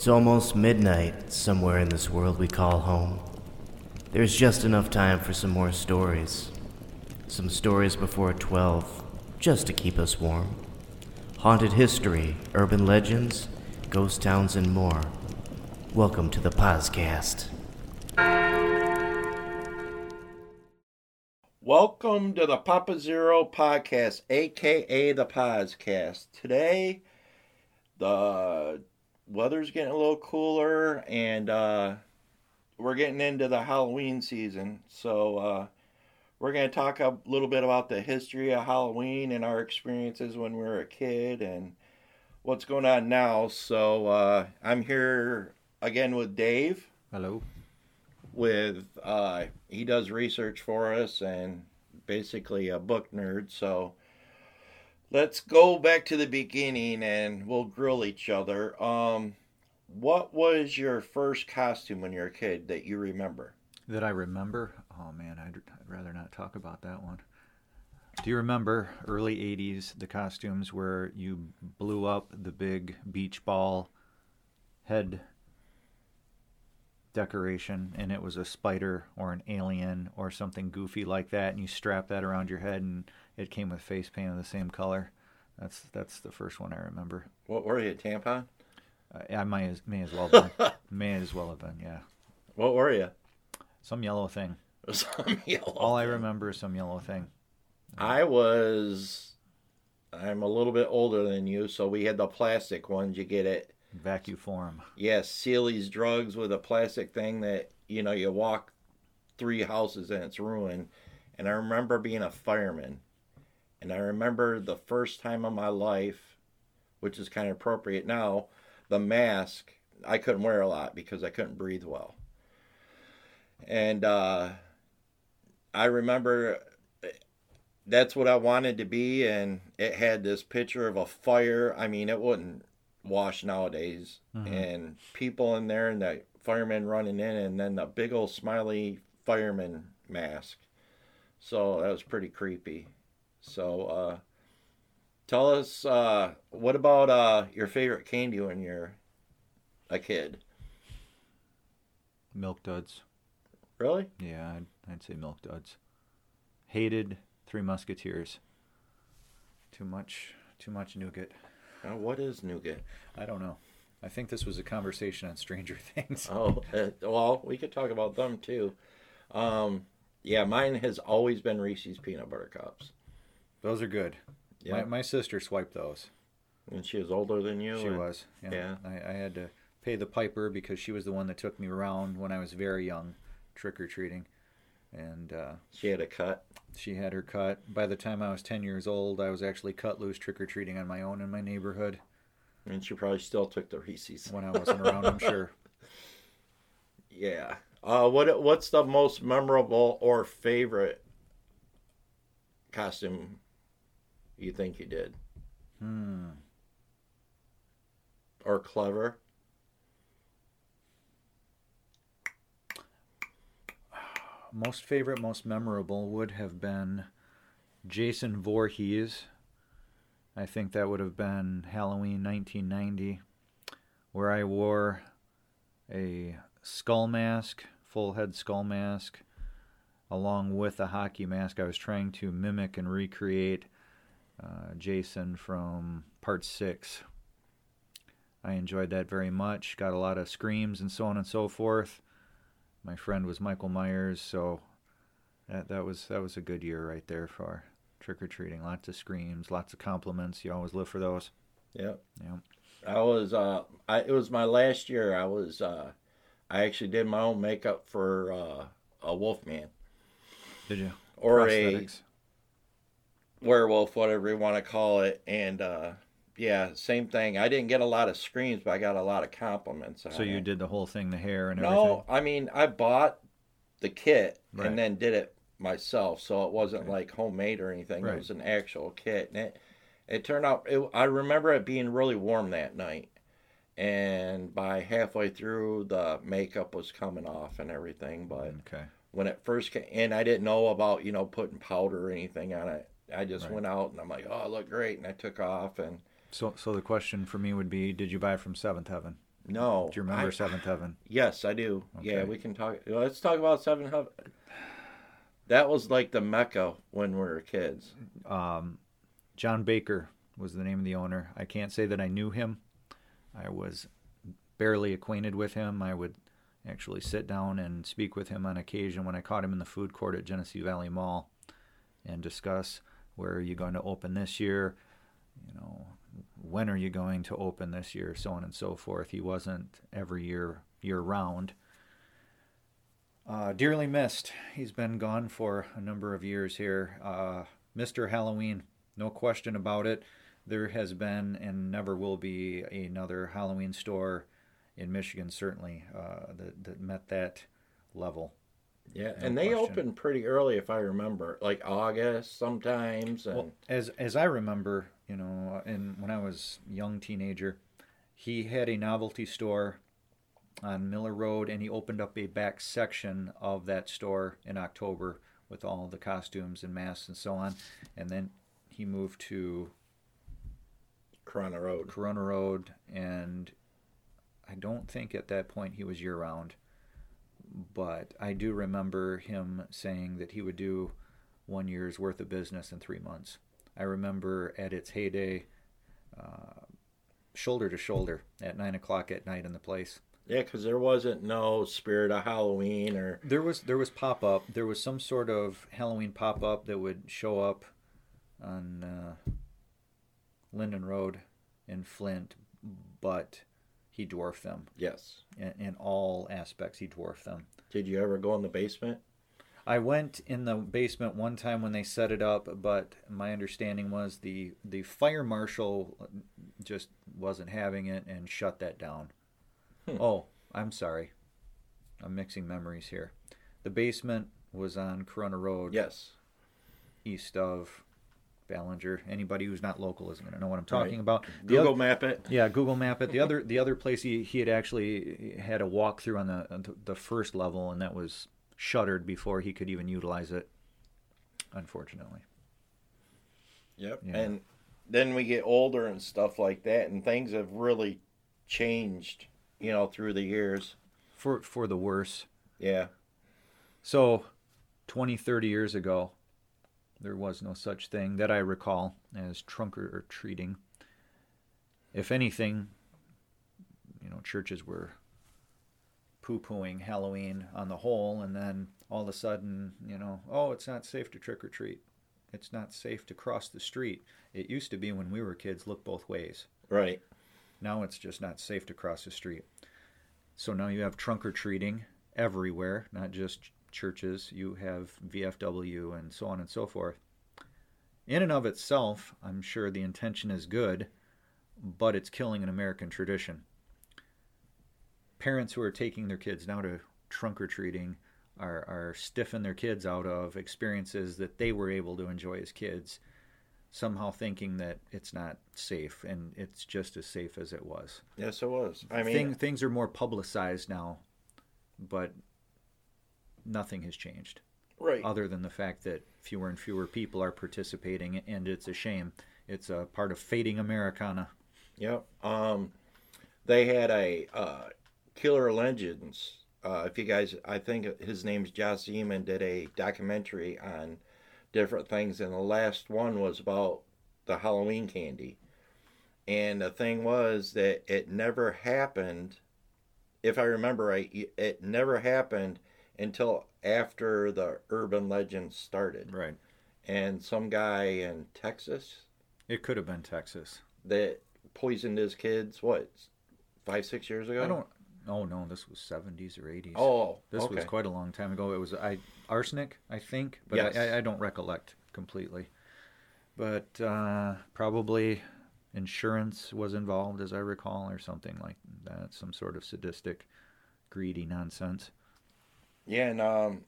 It's almost midnight somewhere in this world we call home. There's just enough time for some more stories. Some stories before 12, just to keep us warm. Haunted history, urban legends, ghost towns, and more. Welcome to the Pozcast. Welcome to the Papa Zero Podcast, aka the Pozcast. Today, the weather's getting a little cooler and uh, we're getting into the Halloween season. So, uh, we're going to talk a little bit about the history of Halloween and our experiences when we were a kid and what's going on now. So, uh, I'm here again with Dave Hello. with uh, he does research for us and basically a book nerd. So let's go back to the beginning and we'll grill each other. Um, what was your first costume when you were a kid that you remember? That I remember? Oh man, I'd, I'd rather not talk about that one. Do you remember early 80s, the costumes where you blew up the big beach ball head decoration and it was a spider or an alien or something goofy like that and you strap that around your head and it came with face paint of the same color? That's that's the first one I remember. What were you, tampon? Uh, I might as, may as well been. may as well have been, yeah. What were you? Some yellow thing. Some yellow. All I remember is some yellow thing. I was. I'm a little bit older than you, so we had the plastic ones. You get it Vacuum form. Yes, Sealy's drugs with a plastic thing that you know you walk three houses and it's ruined. And I remember being a fireman, and I remember the first time of my life, which is kind of appropriate now, the mask. I couldn't wear a lot because I couldn't breathe well. And uh, I remember that's what I wanted to be, and it had this picture of a fire. I mean, it wouldn't wash nowadays, Mhm. and people in there, and the firemen running in, and then the big old smiley fireman mask. So that was pretty creepy. So, uh, tell us, uh, what about uh, your favorite candy when you're a kid? Milk duds. Really? Yeah, I'd, I'd say milk duds. Hated Three Musketeers. Too much, too much nougat. Uh, what is nougat? I don't know. I think this was a conversation on Stranger Things. Oh, uh, well, we could talk about them too. Um, yeah, mine has always been Reese's peanut butter cups. Those are good. Yeah, My, my sister swiped those. and she was older than you. She was. Yeah. yeah. I, I had to pay the piper because she was the one that took me around when I was very young, trick or treating, and uh, She had a cut. she had her cut. By the time I was ten years old, I was actually cut loose trick or treating on my own in my neighborhood. And she probably still took the Reese's. When I wasn't around, I'm sure. Yeah. Uh, what What's the most memorable or favorite costume you think you did, Hmm. or clever? Most favorite, most memorable would have been Jason Voorhees. I think that would have been Halloween 1990, where I wore a skull mask, full head skull mask, along with a hockey mask. I was trying to mimic and recreate uh, Jason from part six. I enjoyed that very much. Got a lot of screams and so on and so forth my friend was Michael Myers, so that that was that was a good year right there for trick or treating. Lots of screams, lots of compliments. You always live for those. Yep. Yeah. I was. Uh, I it was my last year. I was. Uh, I actually did my own makeup for uh, a Wolfman Did you? or a werewolf, whatever you want to call it, and uh, yeah, same thing. I didn't get a lot of screams, but I got a lot of compliments. So you it. did the whole thing, the hair and everything? No, I mean I bought the kit Right. and then did it myself, so it wasn't like homemade or anything. Right. It was an actual kit, and it it turned out. It, I remember it being really warm that night, and by halfway through, the makeup was coming off and everything. But. Okay. when it first came, and I didn't know about you know putting powder or anything on it. I just Right. went out and I'm like, oh, I look great, and I took off and So so the question for me would be, did you buy from Seventh Heaven? No. Do you remember I- Seventh Heaven? Yes, I do. Yeah, we can talk. Let's talk about Seventh Heaven. That was like the mecca when we were kids. Um, John Baker was the name of the owner. I can't say that I knew him. I was barely acquainted with him. I would actually sit down and speak with him on occasion when I caught him in the food court at Genesee Valley Mall and discuss where are you going to open this year, you know, when are you going to open this year, so on and so forth. He wasn't every year year round. Uh, dearly missed. He's been gone for a number of years here. Uh, Mr. Halloween, no question about it. There has been and never will be another Halloween store in Michigan, certainly, uh, that, that met that level. Yeah, No and they question. opened pretty early, if I remember, like August sometimes. And Well, as as I remember, you know, and when I was young teenager, he had a novelty store on Miller Road, and he opened up a back section of that store in October with all the costumes and masks and so on. And then he moved to Corunna Road. Corunna Road, and I don't think at that point he was year round. But I do remember him saying that he would do one year's worth of business in three months. I remember at its heyday, uh, shoulder to shoulder at nine o'clock at night in the place. Yeah, because there wasn't no Spirit of Halloween or There was there was pop up. There was some sort of Halloween pop up that would show up on uh, Linden Road in Flint, but he dwarfed them. yes. in, in all aspects. He dwarfed them. Did you ever go in the basement? I went in the basement one time when they set it up, but my understanding was the the fire marshal just wasn't having it and shut that down. Hmm. Oh, I'm sorry. I'm mixing memories here. The basement was on Corunna Road, Yes. east of Ballenger. Anybody who's not local isn't going to know what I'm talking Right. about. The Google oth- map it. Yeah, Google Map it. The other the other place he, he had actually had a walkthrough on the on the first level, and that was shuttered before he could even utilize it. Unfortunately, Yep. Yeah. And then we get older and stuff like that, and things have really changed, you know, through the years. for for the worse. Yeah. So, 20, 30 years ago, there was no such thing that I recall as trunk or, treating. If anything, you know, churches were poo pooing Halloween on the whole, and then all of a sudden, you know, oh, it's not safe to trick or treat. It's not safe to cross the street. It used to be when we were kids, look both ways. Right. Now it's just not safe to cross the street. So now you have trunk or treating everywhere, not just churches. You have VFW and so on and so forth. In and of itself, I'm sure the intention is good, but it's killing an American tradition. Parents who are taking their kids now to trunk or treating are, are stiffing their kids out of experiences that they were able to enjoy as kids somehow thinking that it's not safe and it's just as safe as it was. Yes, it was. I mean, Thing, things are more publicized now, but nothing has changed right. other than the fact that fewer and fewer people are participating and it's a shame. It's a part of fading Americana. Yep. Um, they had a uh, Killer Legends. Uh, if you guys, I think his name's Josh Zeman, did a documentary on different things, and the last one was about the Halloween candy. And the thing was that it never happened, if I remember right, it never happened until after the urban legend started. Right. And some guy in Texas It could have been Texas. that poisoned his kids, what, five, six years ago? I don't. Oh no, this was 70s or 80s. Oh, This okay. was quite a long time ago. It was I arsenic, I think, but Yes. I, I don't recollect completely. But uh, probably insurance was involved, as I recall, or something like that. Some sort of sadistic, greedy nonsense. Yeah, and um,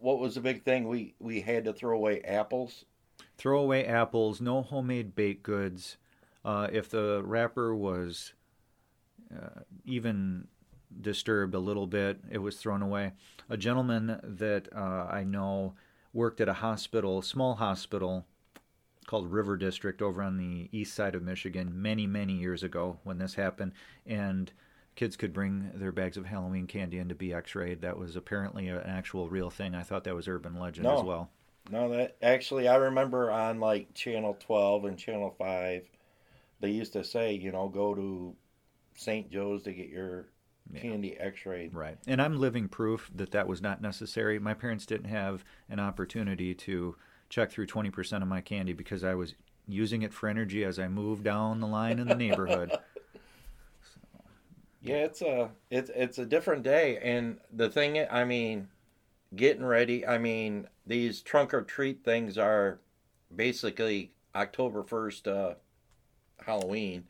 what was the big thing? We we had to throw away apples. Throw away apples. No homemade baked goods. Uh, if the wrapper was uh, even disturbed a little bit, it was thrown away. A gentleman that uh, I know worked at a hospital, small hospital called River District over on the east side of Michigan many, many years ago when this happened. And kids could bring their bags of Halloween candy in to be X-rayed. That was apparently an actual real thing. I thought that was urban legend No. as well. No, that actually I remember on like Channel 12 and Channel 5, they used to say, you know, go to St. Joe's to get your Yeah. candy x-rayed. Right. And I'm living proof that that was not necessary. My parents didn't have an opportunity to check through 20% of my candy because I was using it for energy as I moved down the line in the neighborhood. Yeah, it's a it's it's a different day, and the thing, I- mean, getting ready. I mean, these trunk or treat things are basically October first, uh, Halloween,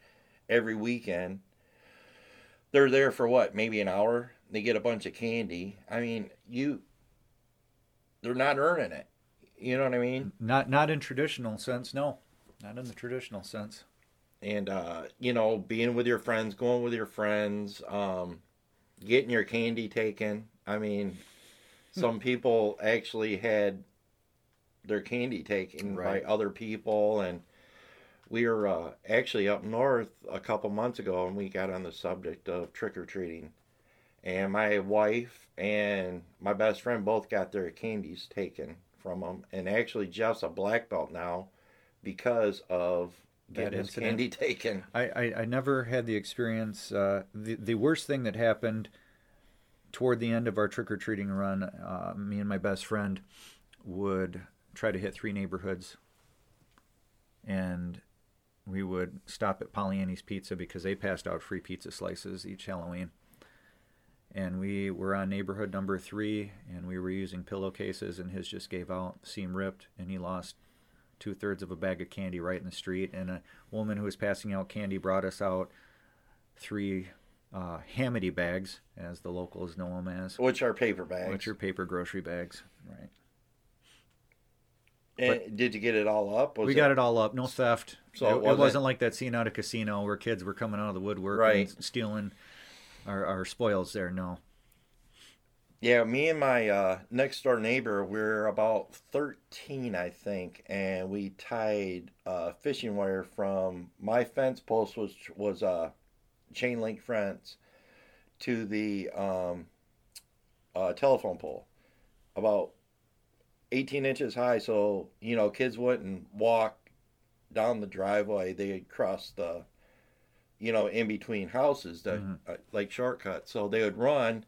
every weekend. They're there for what? Maybe an hour. They get a bunch of candy. I mean, you. They're not earning it. You know what I mean? not not in traditional sense, no. Not in the traditional sense. And uh, you know, being with your friends, going with your friends, um, getting your candy taken. I mean, some people actually had their candy taken Right. by other people, and we were uh, actually up north a couple months ago, and we got on the subject of trick or treating. And my wife and my best friend both got their candies taken from them, and actually Jeff's a black belt now because of That getting incident? candy taken. I, I, I never had the experience. Uh, the, the worst thing that happened toward the end of our trick or treating run, uh, me and my best friend would try to hit three neighborhoods. And we would stop at Pollyanni's Pizza because they passed out free pizza slices each Halloween. And we were on neighborhood number three, and we were using pillowcases, and his just gave out, seam ripped, and he lost two thirds of a bag of candy right in the street. And a woman who was passing out candy brought us out three uh, Hamady bags, as the locals know them as, Which are paper bags. which are paper grocery bags. Right. And did you get it all up? Was we got it all up. No theft. So it, it it wasn't- wasn't like that scene out of Casino where kids were coming out of the woodwork Right. and stealing our, our spoils there. No. Yeah, me and my uh, next door neighbor, we're about 13, I think, and we tied uh, fishing wire from my fence post, which was a uh, chain link fence, to the um, uh, telephone pole, about 18 inches high. So, you know, kids wouldn't walk down the driveway, they'd cross the, you know, in between houses, the, Mhm. uh, like shortcuts. So they would run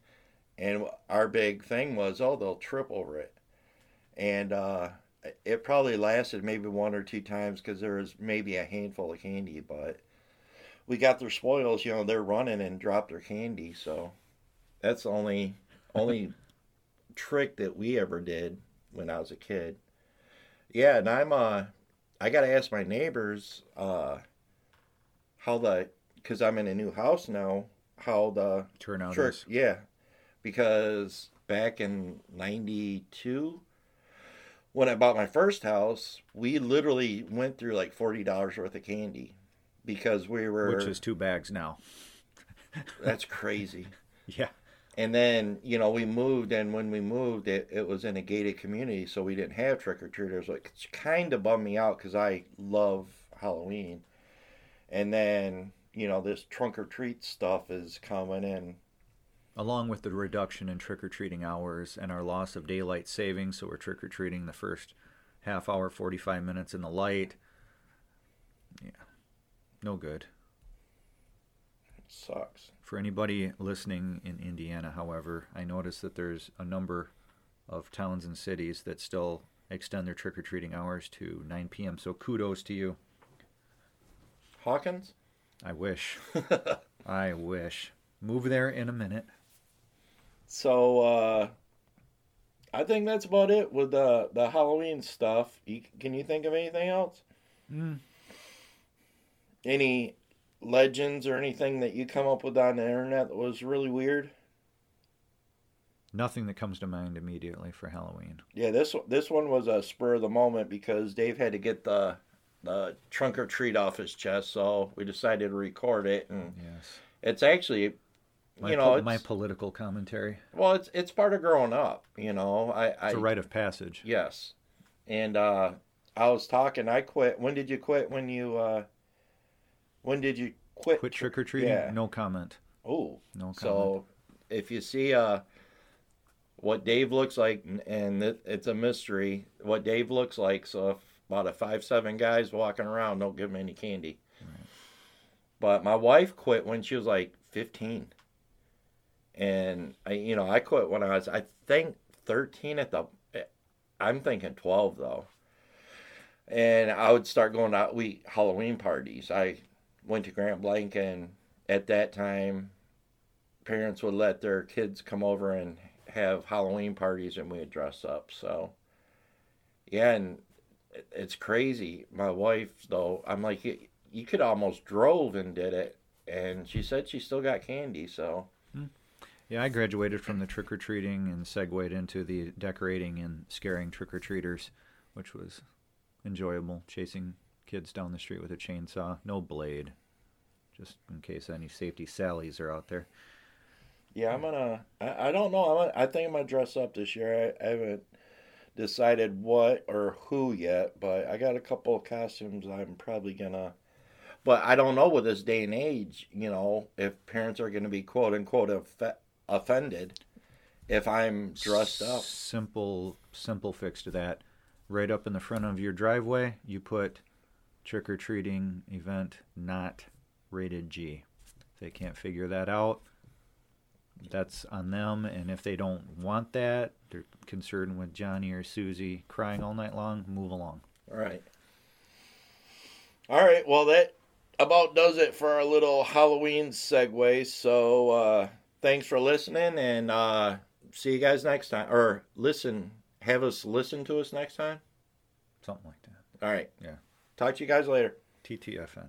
and our big thing was oh they'll trip over it and uh, it probably lasted maybe one or two times because there was maybe a handful of candy but we got their spoils you know they're running and dropped their candy so that's the only only trick that we ever did when i was a kid yeah and i'm uh i gotta ask my neighbors uh how the because i'm in a new house now how the Turnout Sure, is. yeah. Because back in 92, when I bought my first house, we literally went through like $40 worth of candy because we were. Which is two bags now. That's crazy. Yeah. And then, you know, we moved, and when we moved, it, it was in a gated community, so we didn't have trick or treaters. Like, it's kind of bummed me out because I love Halloween. And then, you know, this trunk or treat stuff is coming in. Along with the reduction in trick or treating hours and our loss of daylight savings, so we're trick or treating the first half hour, 45 minutes in the light. Yeah. No good. sucks. For anybody listening in Indiana, however, I noticed that there's a number of towns and cities that still extend their trick or treating hours to 9 p.m. So kudos to you. Hawkins? I wish. I wish. Move there in a minute. So uh I think that's about it with the the Halloween stuff. You, can you think of anything else? Mm. Any legends or anything that you come up with on the internet that was really weird? Nothing that comes to mind immediately for Halloween. Yeah, this this one was a spur of the moment because Dave had to get the the trunk or treat off his chest, so we decided to record it, and Yes. it's actually, My, you know, po- it's, my political commentary. well, it's it's part of growing up. You know, I I It's a rite of passage. Yes. And uh I was talking, I quit. When did you quit? When you uh when did you quit? Quit trick or treating? Yeah. No comment. Oh, No comment. so if you see uh, what Dave looks like, and- and it, it's a mystery what Dave looks like. So if about a five seven guys walking around, don't give him any candy. But my wife quit when she was like fifteen, and I, you know, I quit when I was I think thirteen at the. I'm thinking twelve though. And I would start going out we Halloween parties. I went to Grand Blanc and at that time parents would let their kids come over and have Halloween parties and we'd dress up. So, yeah, and it's crazy. My wife, though, I'm like, you, you could almost drove and did it. And she said she still got candy. So, Yeah, I graduated from the trick or treating and segued into the decorating and scaring trick or treaters, which was enjoyable. Chasing kids down the street with a chainsaw, no blade, just in case any safety sallies are out there. yeah, I'm gonna, I, I don't know. I'm I think I'm gonna dress up this year. I, I haven't decided what or who yet, but I got a couple of costumes I'm probably gonna. But I don't know with this day and age, you know, if parents are going to be quote unquote offended if I'm dressed up. Simple, simple fix to that. Right up in the front of your driveway, you put trick or treating event not rated G. If they can't figure that out, that's on them. And if they don't want that, they're concerned with Johnny or Susie crying all night long, move along. All right. All right. Well, that about does it for our little Halloween segue. So, uh, thanks for listening and uh, see you guys next time. Or listen, have us listen to us next time. Something like that. All right. Yeah. Talk to you guys later. TTFN.